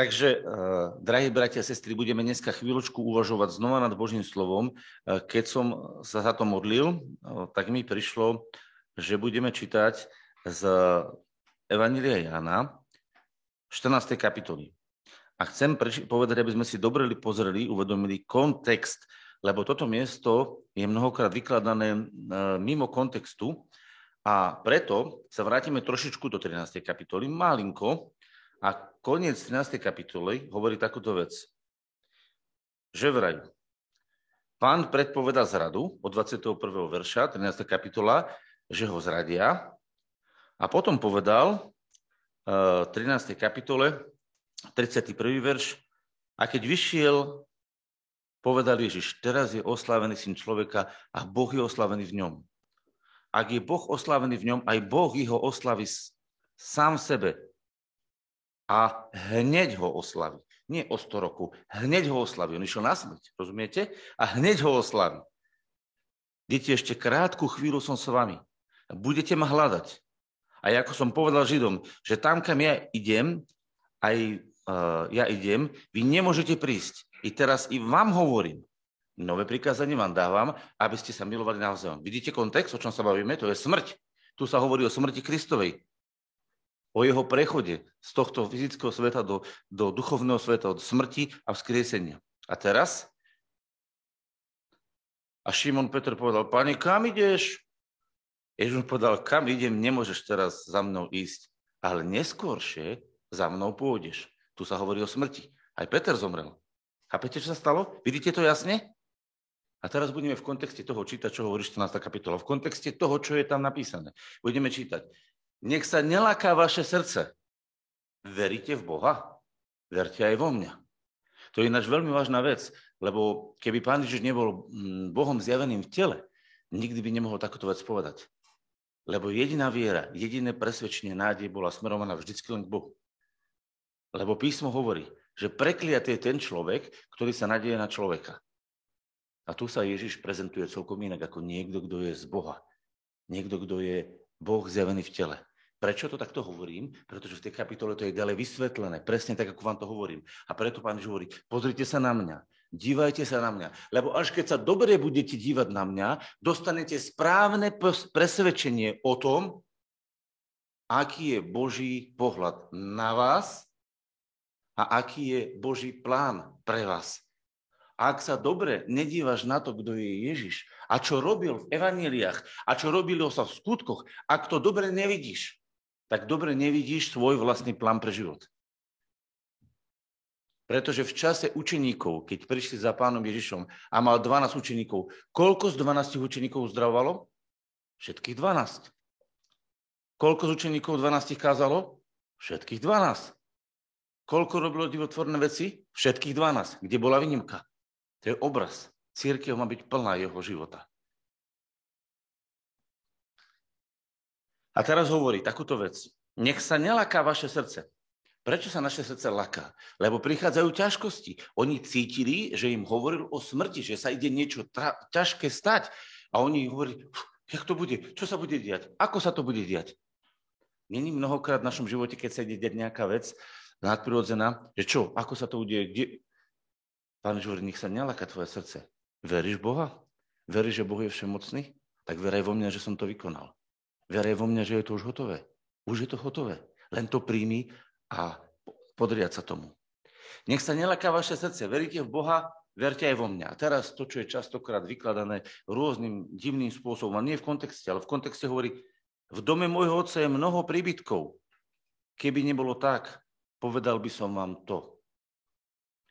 Takže, eh, drahí bratia a sestry, budeme dneska chvíľočku uvažovať znova nad Božím slovom. Eh, keď som sa za to modlil, eh, tak mi prišlo, že budeme čítať z Evanília Jana, 14. kapitoly. A chcem povedať, aby sme si dobre pozreli, uvedomili kontext, lebo toto miesto je mnohokrát vykladané mimo kontextu a preto sa vrátime trošičku do 13. kapitoly, malinko, a koniec 13. kapitoly hovorí takúto vec. Že vraj, pán predpoveda zradu od 21. verša, 13. kapitola, že ho zradia a potom povedal v eh, 13. kapitole, 31. verš, a keď vyšiel, povedal Ježiš, teraz je oslávený syn človeka a Boh je oslavený v ňom. Ak je Boh oslavený v ňom, aj Boh ho oslaví sám sebe a hneď ho oslaví. Nie o 100 roku, hneď ho oslaví. On išiel na smrť, rozumiete? A hneď ho oslaví. Deti, ešte krátku chvíľu som s vami. Budete ma hľadať. A ako som povedal Židom, že tam, kam ja idem, aj uh, ja idem, vy nemôžete prísť. I teraz i vám hovorím, nové prikázanie vám dávam, aby ste sa milovali navzájom. Vidíte kontext, o čom sa bavíme? To je smrť. Tu sa hovorí o smrti Kristovej o jeho prechode z tohto fyzického sveta do, do duchovného sveta, od smrti a vzkriesenia. A teraz? A Šimon Petr povedal, pane, kam ideš? Ježiš mu povedal, kam idem, nemôžeš teraz za mnou ísť, ale neskôršie za mnou pôjdeš. Tu sa hovorí o smrti. Aj Peter zomrel. Chápete, čo sa stalo? Vidíte to jasne? A teraz budeme v kontexte toho čítať, čo hovorí 14. kapitola. V kontexte toho, čo je tam napísané. Budeme čítať. Nech sa nelaká vaše srdce. Veríte v Boha? Verte aj vo mňa. To je ináč veľmi vážna vec, lebo keby pán Ježiš nebol mm, Bohom zjaveným v tele, nikdy by nemohol takúto vec povedať. Lebo jediná viera, jediné presvedčenie nádej bola smerovaná vždycky len k Bohu. Lebo písmo hovorí, že prekliatý je ten človek, ktorý sa nadieje na človeka. A tu sa Ježiš prezentuje celkom inak ako niekto, kto je z Boha. Niekto, kto je Boh zjavený v tele. Prečo to takto hovorím? Pretože v tej kapitole to je ďalej vysvetlené, presne tak, ako vám to hovorím. A preto pán hovorí, pozrite sa na mňa, dívajte sa na mňa, lebo až keď sa dobre budete dívať na mňa, dostanete správne presvedčenie o tom, aký je Boží pohľad na vás a aký je Boží plán pre vás. Ak sa dobre nedívaš na to, kto je Ježiš a čo robil v evaníliách a čo robilo sa v skutkoch, ak to dobre nevidíš, tak dobre nevidíš svoj vlastný plán pre život. Pretože v čase učeníkov, keď prišli za pánom Ježišom a mal 12 učeníkov, koľko z 12 učeníkov uzdravovalo? Všetkých 12. Koľko z učeníkov 12 kázalo? Všetkých 12. Koľko robilo divotvorné veci? Všetkých 12. Kde bola výnimka? To je obraz. Církev má byť plná jeho života. A teraz hovorí takúto vec. Nech sa nelaká vaše srdce. Prečo sa naše srdce laká? Lebo prichádzajú ťažkosti. Oni cítili, že im hovoril o smrti, že sa ide niečo tra- ťažké stať. A oni hovorili, jak to bude, čo sa bude diať, ako sa to bude diať. Není mnohokrát v našom živote, keď sa ide diať nejaká vec nadprirodzená, že čo, ako sa to bude, kde... Pán hovorí, nech sa nelaká tvoje srdce. Veríš Boha? Veríš, že Boh je všemocný? Tak veraj vo mňa, že som to vykonal. Veraj vo mňa, že je to už hotové. Už je to hotové. Len to príjmi a podriať sa tomu. Nech sa nelaká vaše srdce. Veríte v Boha, verte aj vo mňa. A teraz to, čo je častokrát vykladané rôznym divným spôsobom, a nie v kontexte, ale v kontexte hovorí, v dome môjho otca je mnoho príbytkov. Keby nebolo tak, povedal by som vám to.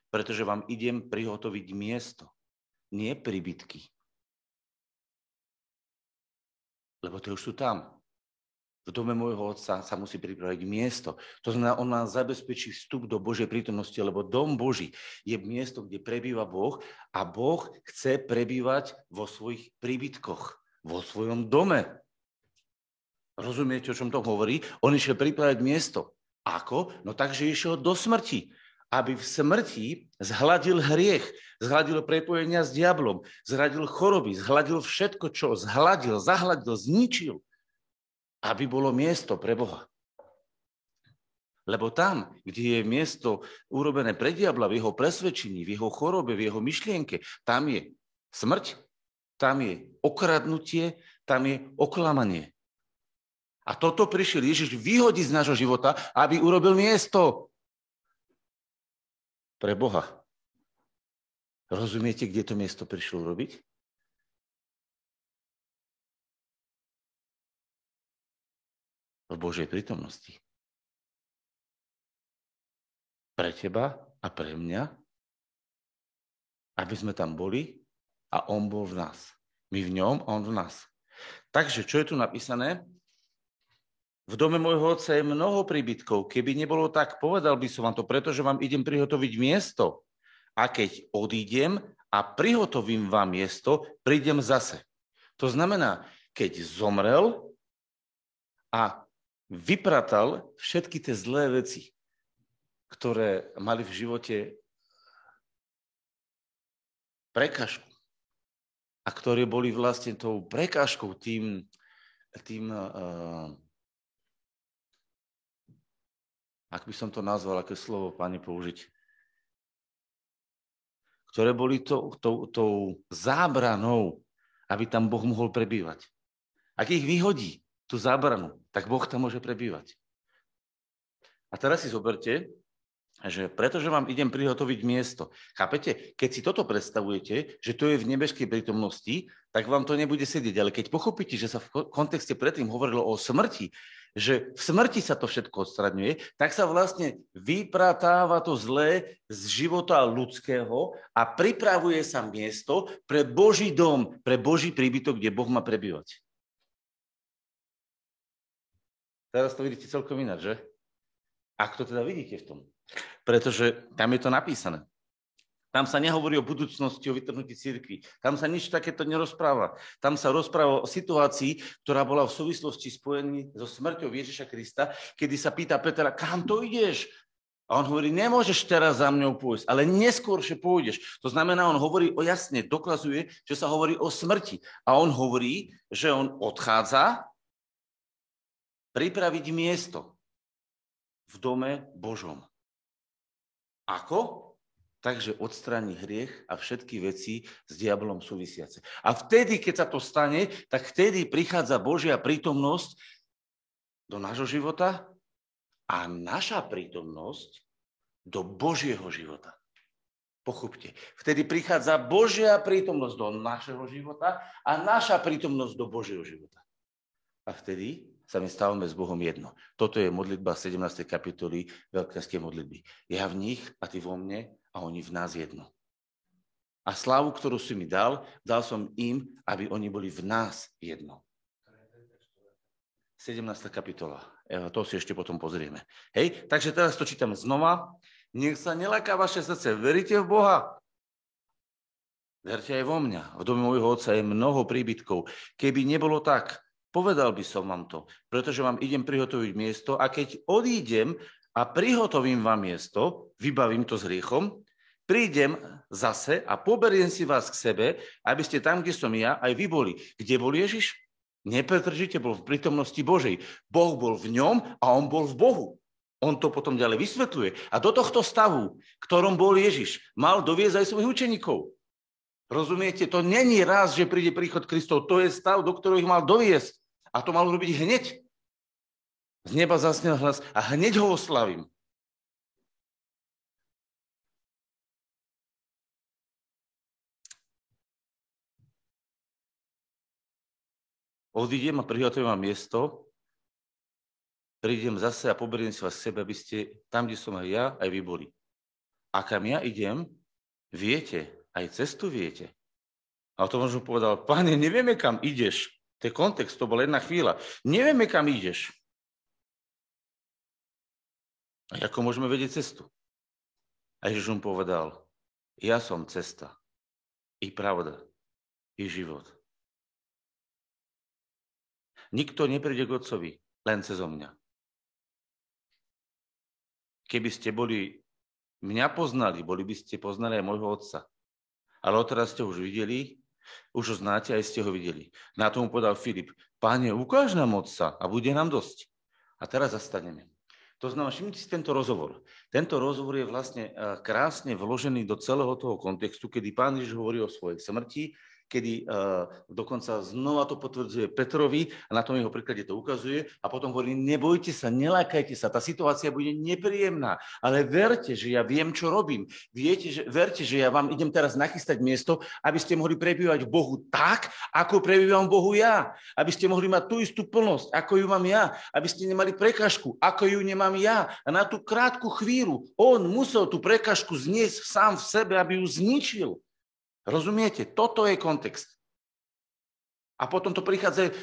Pretože vám idem prihotoviť miesto, nie príbytky. Lebo to už sú tam. V dome môjho otca sa musí pripraviť miesto. To znamená, on nám zabezpečí vstup do Božej prítomnosti, lebo dom Boží je miesto, kde prebýva Boh a Boh chce prebývať vo svojich príbytkoch, vo svojom dome. Rozumiete, o čom to hovorí? On išiel pripraviť miesto. Ako? No takže išiel do smrti aby v smrti zhladil hriech, zhladil prepojenia s diablom, zhladil choroby, zhladil všetko, čo zhladil, zahladil, zničil, aby bolo miesto pre Boha. Lebo tam, kde je miesto urobené pre diabla v jeho presvedčení, v jeho chorobe, v jeho myšlienke, tam je smrť, tam je okradnutie, tam je oklamanie. A toto prišiel Ježiš vyhodiť z nášho života, aby urobil miesto pre Boha. Rozumiete, kde to miesto prišlo urobiť? V Božej prítomnosti pre teba a pre mňa, aby sme tam boli a on bol v nás. My v ňom, on v nás. Takže, čo je tu napísané? V dome môjho otca je mnoho príbytkov. Keby nebolo tak, povedal by som vám to, pretože vám idem prihotoviť miesto. A keď odídem a prihotovím vám miesto, prídem zase. To znamená, keď zomrel a vypratal všetky tie zlé veci, ktoré mali v živote prekažku a ktoré boli vlastne tou prekážkou, tým, tým uh, ak by som to nazval, aké slovo, pani, použiť, ktoré boli tou, to, tou zábranou, aby tam Boh mohol prebývať. Ak ich vyhodí, tú zábranu, tak Boh tam môže prebývať. A teraz si zoberte, že pretože vám idem prihotoviť miesto. Chápete? Keď si toto predstavujete, že to je v nebeskej prítomnosti, tak vám to nebude sedieť. Ale keď pochopíte, že sa v kontexte predtým hovorilo o smrti, že v smrti sa to všetko odstraňuje, tak sa vlastne vypratáva to zlé z života ľudského a pripravuje sa miesto pre Boží dom, pre Boží príbytok, kde Boh má prebývať. Teraz to vidíte celkom ináč, že? Ak to teda vidíte v tom. Pretože tam je to napísané. Tam sa nehovorí o budúcnosti, o vytrhnutí církvy. Tam sa nič takéto nerozpráva. Tam sa rozpráva o situácii, ktorá bola v súvislosti spojený so smrťou Ježiša Krista, kedy sa pýta Petra, kam to ideš? A on hovorí, nemôžeš teraz za mňou pôjsť, ale neskôršie pôjdeš. To znamená, on hovorí o jasne, dokazuje, že sa hovorí o smrti. A on hovorí, že on odchádza pripraviť miesto v dome Božom. Ako? Takže odstráni hriech a všetky veci s diablom súvisiace. A vtedy, keď sa to stane, tak vtedy prichádza Božia prítomnosť do nášho života a naša prítomnosť do Božieho života. Pochopte. Vtedy prichádza Božia prítomnosť do našeho života a naša prítomnosť do Božieho života. A vtedy sa my stávame s Bohom jedno. Toto je modlitba 17. kapitoly veľkňazskej modlitby. Ja v nich a ty vo mne oni v nás jedno. A slávu, ktorú si mi dal, dal som im, aby oni boli v nás jedno. 17. kapitola. To si ešte potom pozrieme. Hej, takže teraz to čítam znova. Nech sa nelaká vaše srdce. Veríte v Boha? Verte aj vo mňa. V dome môjho otca je mnoho príbytkov. Keby nebolo tak, Povedal by som vám to, pretože vám idem prihotoviť miesto a keď odídem a prihotovím vám miesto, vybavím to s hriechom, prídem zase a poberiem si vás k sebe, aby ste tam, kde som ja, aj vy boli. Kde bol Ježiš? Nepretržite bol v prítomnosti Božej. Boh bol v ňom a on bol v Bohu. On to potom ďalej vysvetľuje. A do tohto stavu, ktorom bol Ježiš, mal doviezť aj svojich učeníkov. Rozumiete? To není raz, že príde príchod Kristov. To je stav, do ktorého ich mal doviesť. A to mal urobiť hneď. Z neba zasnel hlas a hneď ho oslavím. Odídem a prihotovím vám miesto, prídem zase a poberiem si vás sebe, aby ste tam, kde som aj ja, aj vy boli. A kam ja idem, viete, aj cestu viete. A to možno povedal, páne, nevieme, kam ideš. To je kontext, to bola jedna chvíľa. Nevieme, kam ideš. A ako môžeme vedieť cestu? A Ježiš mu povedal, ja som cesta, i pravda, i život. Nikto nepríde k Otcovi len cez mňa. Keby ste boli mňa poznali, boli by ste poznali aj môjho Otca. Ale odteraz ste už videli, už ho znáte, aj ste ho videli. Na tomu povedal Filip, páne, ukáž nám Otca a bude nám dosť. A teraz zastaneme. To znamená, všimnite si tento rozhovor. Tento rozhovor je vlastne eh, krásne vložený do celého toho kontextu, kedy pán Ježiš hovorí o svojej smrti, kedy uh, dokonca znova to potvrdzuje Petrovi a na tom jeho príklade to ukazuje a potom hovorí, nebojte sa, nelákajte sa, tá situácia bude nepríjemná, ale verte, že ja viem, čo robím. Viete, že, verte, že ja vám idem teraz nachystať miesto, aby ste mohli prebývať Bohu tak, ako prebývam Bohu ja. Aby ste mohli mať tú istú plnosť, ako ju mám ja. Aby ste nemali prekažku, ako ju nemám ja. A na tú krátku chvíľu on musel tú prekažku zniesť sám v sebe, aby ju zničil. Rozumiete? Toto je kontext. A potom to prichádza,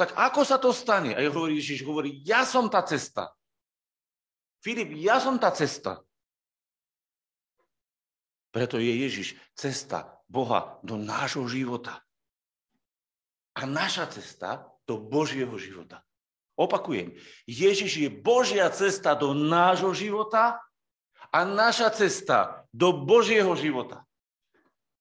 tak ako sa to stane? A hovorí, Ježiš hovorí, ja som tá cesta. Filip, ja som tá cesta. Preto je Ježiš cesta Boha do nášho života. A naša cesta do Božieho života. Opakujem, Ježiš je Božia cesta do nášho života a naša cesta do Božieho života.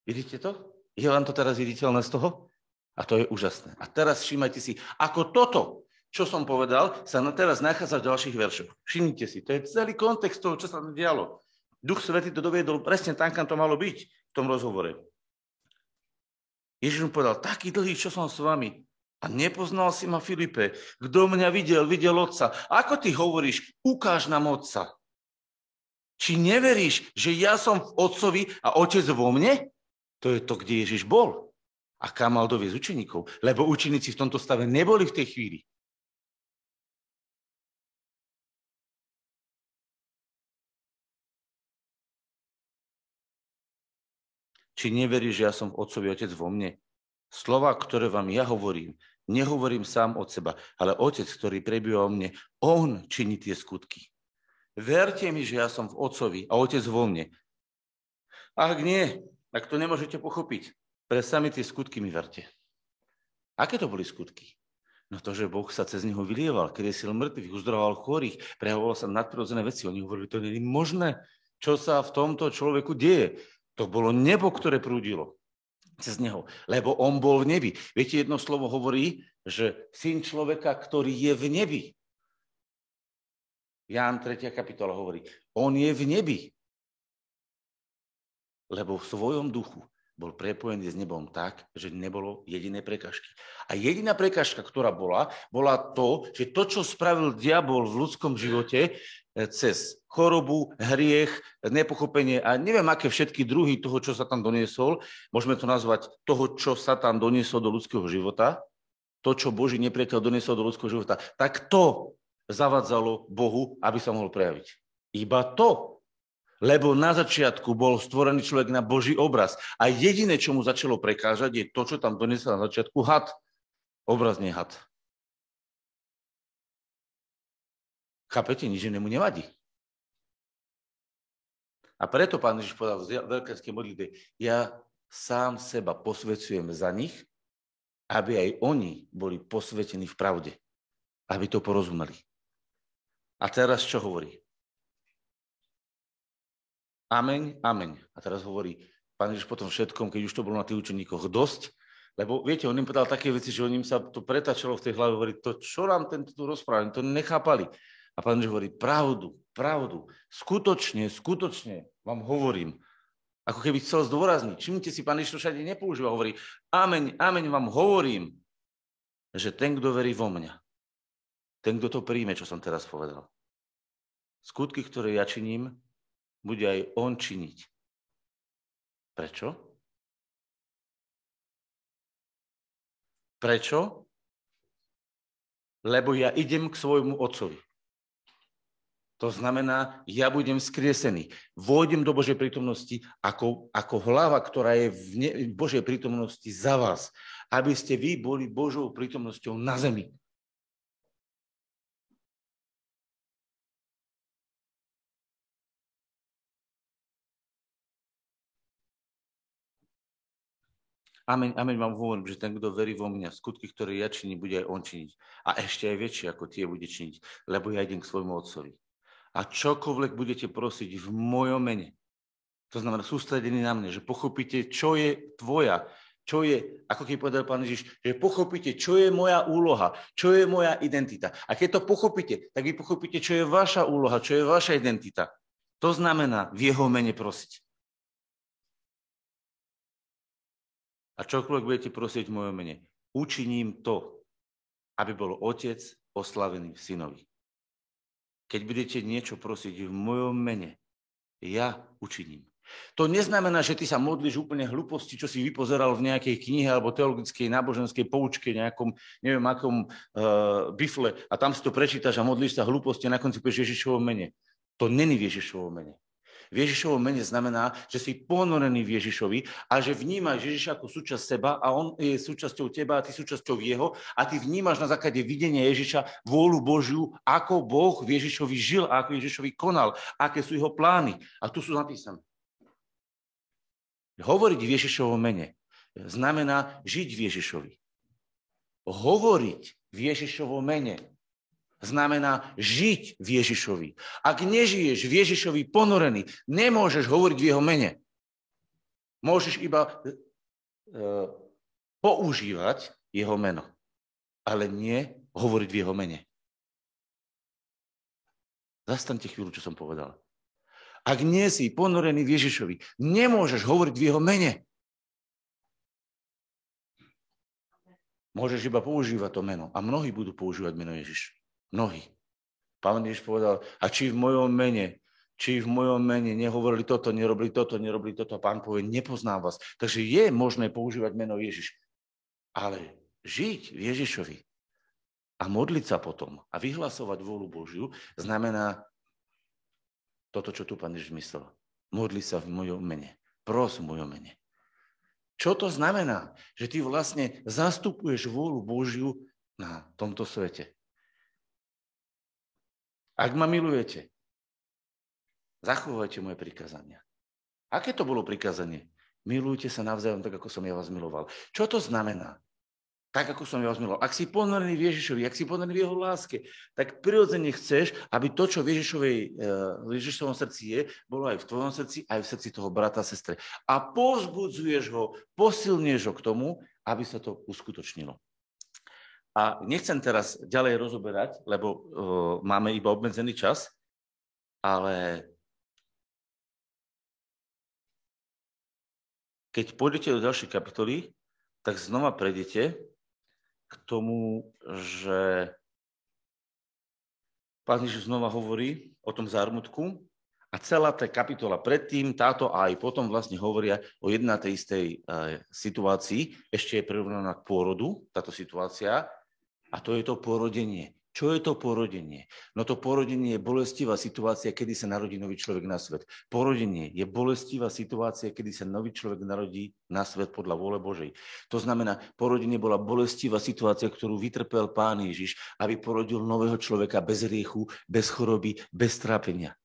Vidíte to? Je vám to teraz viditeľné z toho? A to je úžasné. A teraz všímajte si, ako toto, čo som povedal, sa teraz nachádza v ďalších veršoch. Všimnite si, to je celý kontext toho, čo sa dialo. Duch Svetý to doviedol presne tam, kam to malo byť v tom rozhovore. Ježiš mu povedal, taký dlhý, čo som s vami. A nepoznal si ma, Filipe. Kto mňa videl, videl otca. Ako ty hovoríš, ukáž nám otca. Či neveríš, že ja som v otcovi a otec vo mne? To je to, kde Ježiš bol. A kam mal doviezť učeníkov. Lebo učeníci v tomto stave neboli v tej chvíli. Či neveríš, že ja som Otcovi Otec vo mne? Slova, ktoré vám ja hovorím, nehovorím sám od seba, ale Otec, ktorý prebýva o mne, On činí tie skutky. Verte mi, že ja som v Otcovi a Otec vo mne. Ak nie, ak to nemôžete pochopiť, pre sami tie skutky mi verte. Aké to boli skutky? No to, že Boh sa cez neho vylieval, kriesil mŕtvych, uzdravoval chorých, prejavoval sa nadprirodzené veci. Oni hovorili, to nie je možné, čo sa v tomto človeku deje. To bolo nebo, ktoré prúdilo cez neho, lebo on bol v nebi. Viete, jedno slovo hovorí, že syn človeka, ktorý je v nebi. Ján 3. kapitola hovorí, on je v nebi lebo v svojom duchu bol prepojený s nebom tak, že nebolo jediné prekažky. A jediná prekažka, ktorá bola, bola to, že to, čo spravil diabol v ľudskom živote e, cez chorobu, hriech, nepochopenie a neviem, aké všetky druhy toho, čo sa tam doniesol, môžeme to nazvať toho, čo sa tam doniesol do ľudského života, to, čo Boží nepriateľ doniesol do ľudského života, tak to zavadzalo Bohu, aby sa mohol prejaviť. Iba to lebo na začiatku bol stvorený človek na Boží obraz. A jediné, čo mu začalo prekážať, je to, čo tam donesol na začiatku had. Obrazne had. Chápete? Nič mu nevadí. A preto pán Ježiš povedal v veľkánskej modlitbe, ja sám seba posvecujem za nich, aby aj oni boli posvetení v pravde. Aby to porozumeli. A teraz čo hovorí? Ameň, ameň. A teraz hovorí pán Ježiš potom všetkom, keď už to bolo na tých učeníkoch dosť, lebo viete, on im povedal také veci, že on im sa to pretačalo v tej hlave, hovorí, to čo nám tento tu rozpráva, to nechápali. A pán Ježiš hovorí, pravdu, pravdu, skutočne, skutočne vám hovorím. Ako keby chcel zdôrazniť. Všimnite si, pán Ježiš to všade nepoužíva, hovorí, ameň, ameň vám hovorím, že ten, kto verí vo mňa, ten, kto to príjme, čo som teraz povedal. Skutky, ktoré ja činím, bude aj on činiť. Prečo? Prečo? Lebo ja idem k svojmu otcovi. To znamená, ja budem skriesený. Vôjdem do Božej prítomnosti ako, ako hlava, ktorá je v, ne, v Božej prítomnosti za vás. Aby ste vy boli Božou prítomnosťou na zemi. Amen, amen vám hovorím, že ten, kto verí vo mňa, skutky, ktoré ja činím, bude aj on činiť. A ešte aj väčšie, ako tie bude činiť, lebo ja idem k svojmu otcovi. A čokoľvek budete prosiť v mojom mene, to znamená sústredený na mne, že pochopíte, čo je tvoja, čo je, ako keď povedal pán Ježiš, že pochopíte, čo je moja úloha, čo je moja identita. A keď to pochopíte, tak vy pochopíte, čo je vaša úloha, čo je vaša identita. To znamená v jeho mene prosiť. A čokoľvek budete prosiť v mojom mene, učiním to, aby bol otec oslavený v synovi. Keď budete niečo prosiť v mojom mene, ja učiním. To neznamená, že ty sa modlíš úplne hlúposti, čo si vypozeral v nejakej knihe alebo teologickej náboženskej poučke, nejakom, neviem akom uh, bifle a tam si to prečítaš a modlíš sa hlúposti a na konci povieš Ježišovom mene. To není v Ježišovom mene. V Ježišovom mene znamená, že si ponorený v Ježišovi a že vnímaš Ježiša ako súčasť seba a on je súčasťou teba a ty súčasťou jeho a ty vnímaš na základe videnia Ježiša vôľu Božiu, ako Boh v Ježišovi žil a ako Ježišovi konal, aké sú jeho plány. A tu sú napísané. Hovoriť v Ježišovom mene znamená žiť v Ježišovi. Hovoriť v Ježišovom mene znamená žiť v Ježišovi. Ak nežiješ v Ježišovi ponorený, nemôžeš hovoriť v jeho mene. Môžeš iba e, používať jeho meno, ale nie hovoriť v jeho mene. Zastaňte chvíľu, čo som povedal. Ak nie si ponorený v Ježišovi, nemôžeš hovoriť v jeho mene. Môžeš iba používať to meno. A mnohí budú používať meno Ježiš. Mnohí. Pán Ježiš povedal, a či v mojom mene, či v mojom mene nehovorili toto, nerobili toto, nerobili toto. A pán povie, nepoznám vás. Takže je možné používať meno Ježiš. Ale žiť v Ježišovi a modliť sa potom a vyhlasovať vôľu Božiu znamená toto, čo tu pán Ježiš myslel. Modli sa v mojom mene. Pros v mojom mene. Čo to znamená? Že ty vlastne zastupuješ vôľu Božiu na tomto svete. Ak ma milujete, zachovajte moje prikázania. Aké to bolo prikázanie? Milujte sa navzájom tak, ako som ja vás miloval. Čo to znamená? tak ako som vás miloval. Ak si ponorený v Ježišovi, ak si ponorený v jeho láske, tak prirodzene chceš, aby to, čo v, eh, v Ježišovom srdci je, bolo aj v tvojom srdci, aj v srdci toho brata sestre. A pozbudzuješ ho, posilnieš ho k tomu, aby sa to uskutočnilo. A nechcem teraz ďalej rozoberať, lebo uh, máme iba obmedzený čas, ale keď pôjdete do ďalšej kapitoly, tak znova prejdete k tomu, že Pán Ježiš znova hovorí o tom zármutku a celá tá kapitola predtým, táto a aj potom vlastne hovoria o jednej tej istej e, situácii. Ešte je prirovnaná k pôrodu táto situácia a to je to porodenie. Čo je to porodenie? No to porodenie je bolestivá situácia, kedy sa narodí nový človek na svet. Porodenie je bolestivá situácia, kedy sa nový človek narodí na svet podľa vôle Božej. To znamená, porodenie bola bolestivá situácia, ktorú vytrpel Pán Ježiš, aby porodil nového človeka bez riechu, bez choroby, bez trápenia.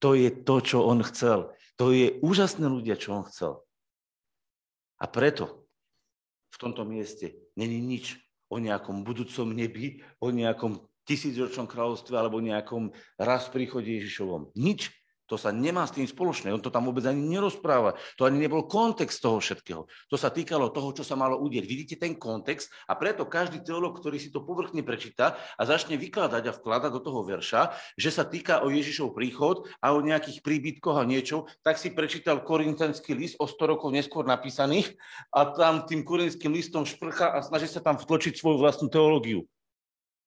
To je to, čo on chcel. To je úžasné ľudia, čo on chcel. A preto v tomto mieste není nič o nejakom budúcom nebi, o nejakom tisícročnom kráľovstve alebo nejakom raz príchode Ježišovom. Nič. To sa nemá s tým spoločné. On to tam vôbec ani nerozpráva. To ani nebol kontext toho všetkého. To sa týkalo toho, čo sa malo udieť. Vidíte ten kontext a preto každý teolog, ktorý si to povrchne prečíta a začne vykladať a vkladať do toho verša, že sa týka o Ježišov príchod a o nejakých príbytkoch a niečo, tak si prečítal korintenský list o 100 rokov neskôr napísaných a tam tým korinským listom šprcha a snaží sa tam vtločiť svoju vlastnú teológiu.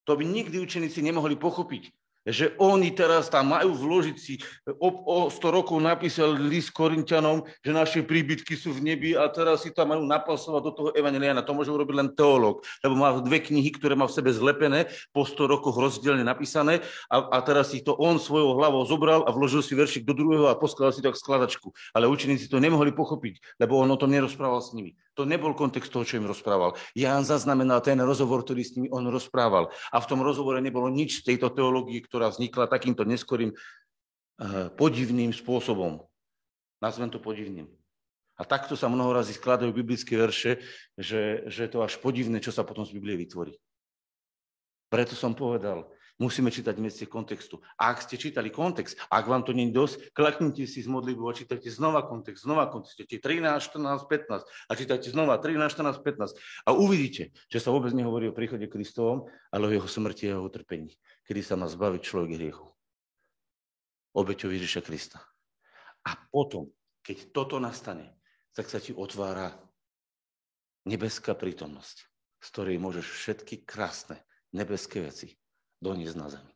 To by nikdy učeníci nemohli pochopiť že oni teraz tam majú vložiť si, o, o 100 rokov napísal list Korintianom, že naše príbytky sú v nebi a teraz si tam majú napasovať do toho Evangeliana. To môže urobiť len teológ, lebo má dve knihy, ktoré má v sebe zlepené, po 100 rokoch rozdielne napísané a, a teraz si to on svojou hlavou zobral a vložil si veršik do druhého a poskladal si to ako skladačku. Ale učeníci to nemohli pochopiť, lebo on o tom nerozprával s nimi. To nebol kontext toho, čo im rozprával. Ján zaznamenal ten rozhovor, ktorý s nimi on rozprával. A v tom rozhovore nebolo nič z tejto teológie, ktorá vznikla takýmto neskorým eh, podivným spôsobom. Nazvem to podivným. A takto sa mnoho razy skladajú biblické verše, že, že to až podivné, čo sa potom z Biblie vytvorí. Preto som povedal, Musíme čítať veci kontextu. A ak ste čítali kontext, ak vám to nie je dosť, klaknite si z modlitbu a čítajte znova kontext, znova kontext. Čítajte 13, 14, 15 a čítajte znova 13, 14, 15 a uvidíte, že sa vôbec nehovorí o príchode Kristovom, ale o jeho smrti a jeho utrpení, kedy sa má zbaviť človek hriechu. Obeťou Ježiša Krista. A potom, keď toto nastane, tak sa ti otvára nebeská prítomnosť, z ktorej môžeš všetky krásne nebeské veci doniesť na zemi.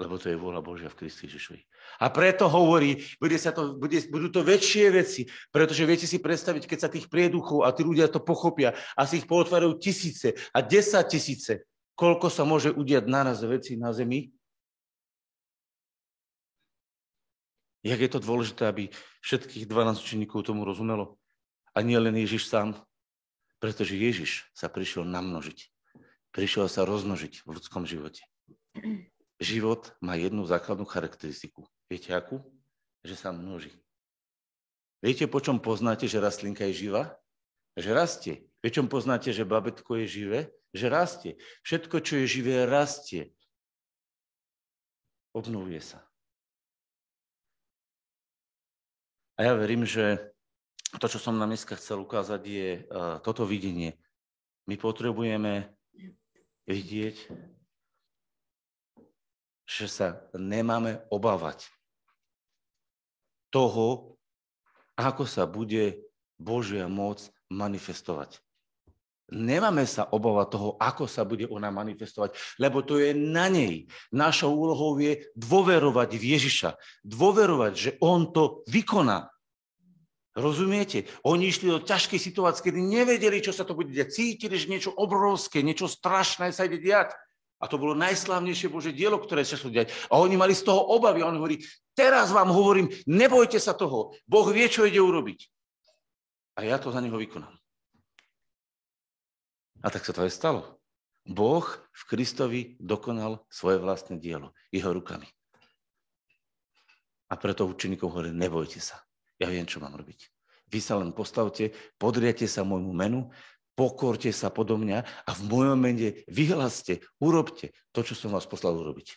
Lebo to je vôľa Božia v Kristi Ježišovi. A preto hovorí, bude sa to, bude, budú to väčšie veci, pretože viete si predstaviť, keď sa tých prieduchov a tí ľudia to pochopia a si ich pootvárajú tisíce a desať tisíce, koľko sa môže udiať naraz veci na zemi, Jak je to dôležité, aby všetkých 12 učeníkov tomu rozumelo. A nie len Ježiš sám, pretože Ježiš sa prišiel namnožiť. Prišiel sa rozmnožiť v ľudskom živote. Život má jednu základnú charakteristiku. Viete akú? Že sa množí. Viete, po čom poznáte, že rastlinka je živá? Že rastie. Viete, čom poznáte, že babetko je živé? Že rastie. Všetko, čo je živé, rastie. Obnovuje sa. A ja verím, že to, čo som nám dneska chcel ukázať, je uh, toto videnie. My potrebujeme vidieť, že sa nemáme obávať toho, ako sa bude Božia moc manifestovať. Nemáme sa obávať toho, ako sa bude ona manifestovať, lebo to je na nej. Našou úlohou je dôverovať v Ježiša. Dôverovať, že on to vykoná. Rozumiete? Oni išli do ťažkej situácie, kedy nevedeli, čo sa to bude diať. Cítili, že niečo obrovské, niečo strašné sa ide diať. A to bolo najslávnejšie Bože dielo, ktoré sa diať. A oni mali z toho obavy. A on hovorí, teraz vám hovorím, nebojte sa toho. Boh vie, čo ide urobiť. A ja to za neho vykonám. A tak sa to aj stalo. Boh v Kristovi dokonal svoje vlastné dielo, jeho rukami. A preto učeníkov hovorí, nebojte sa. Ja viem, čo mám robiť. Vy sa len postavte, podriate sa môjmu menu, pokorte sa podo mňa a v mojom mene vyhlaste, urobte to, čo som vás poslal urobiť.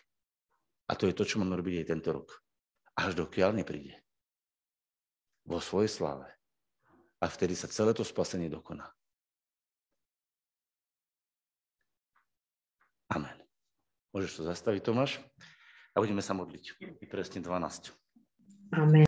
A to je to, čo mám robiť aj tento rok. Až dokiaľ nepríde. Vo svojej sláve. A vtedy sa celé to spasenie dokoná. Amen. Môžeš to zastaviť, Tomáš? A budeme sa modliť. I presne 12. Amen.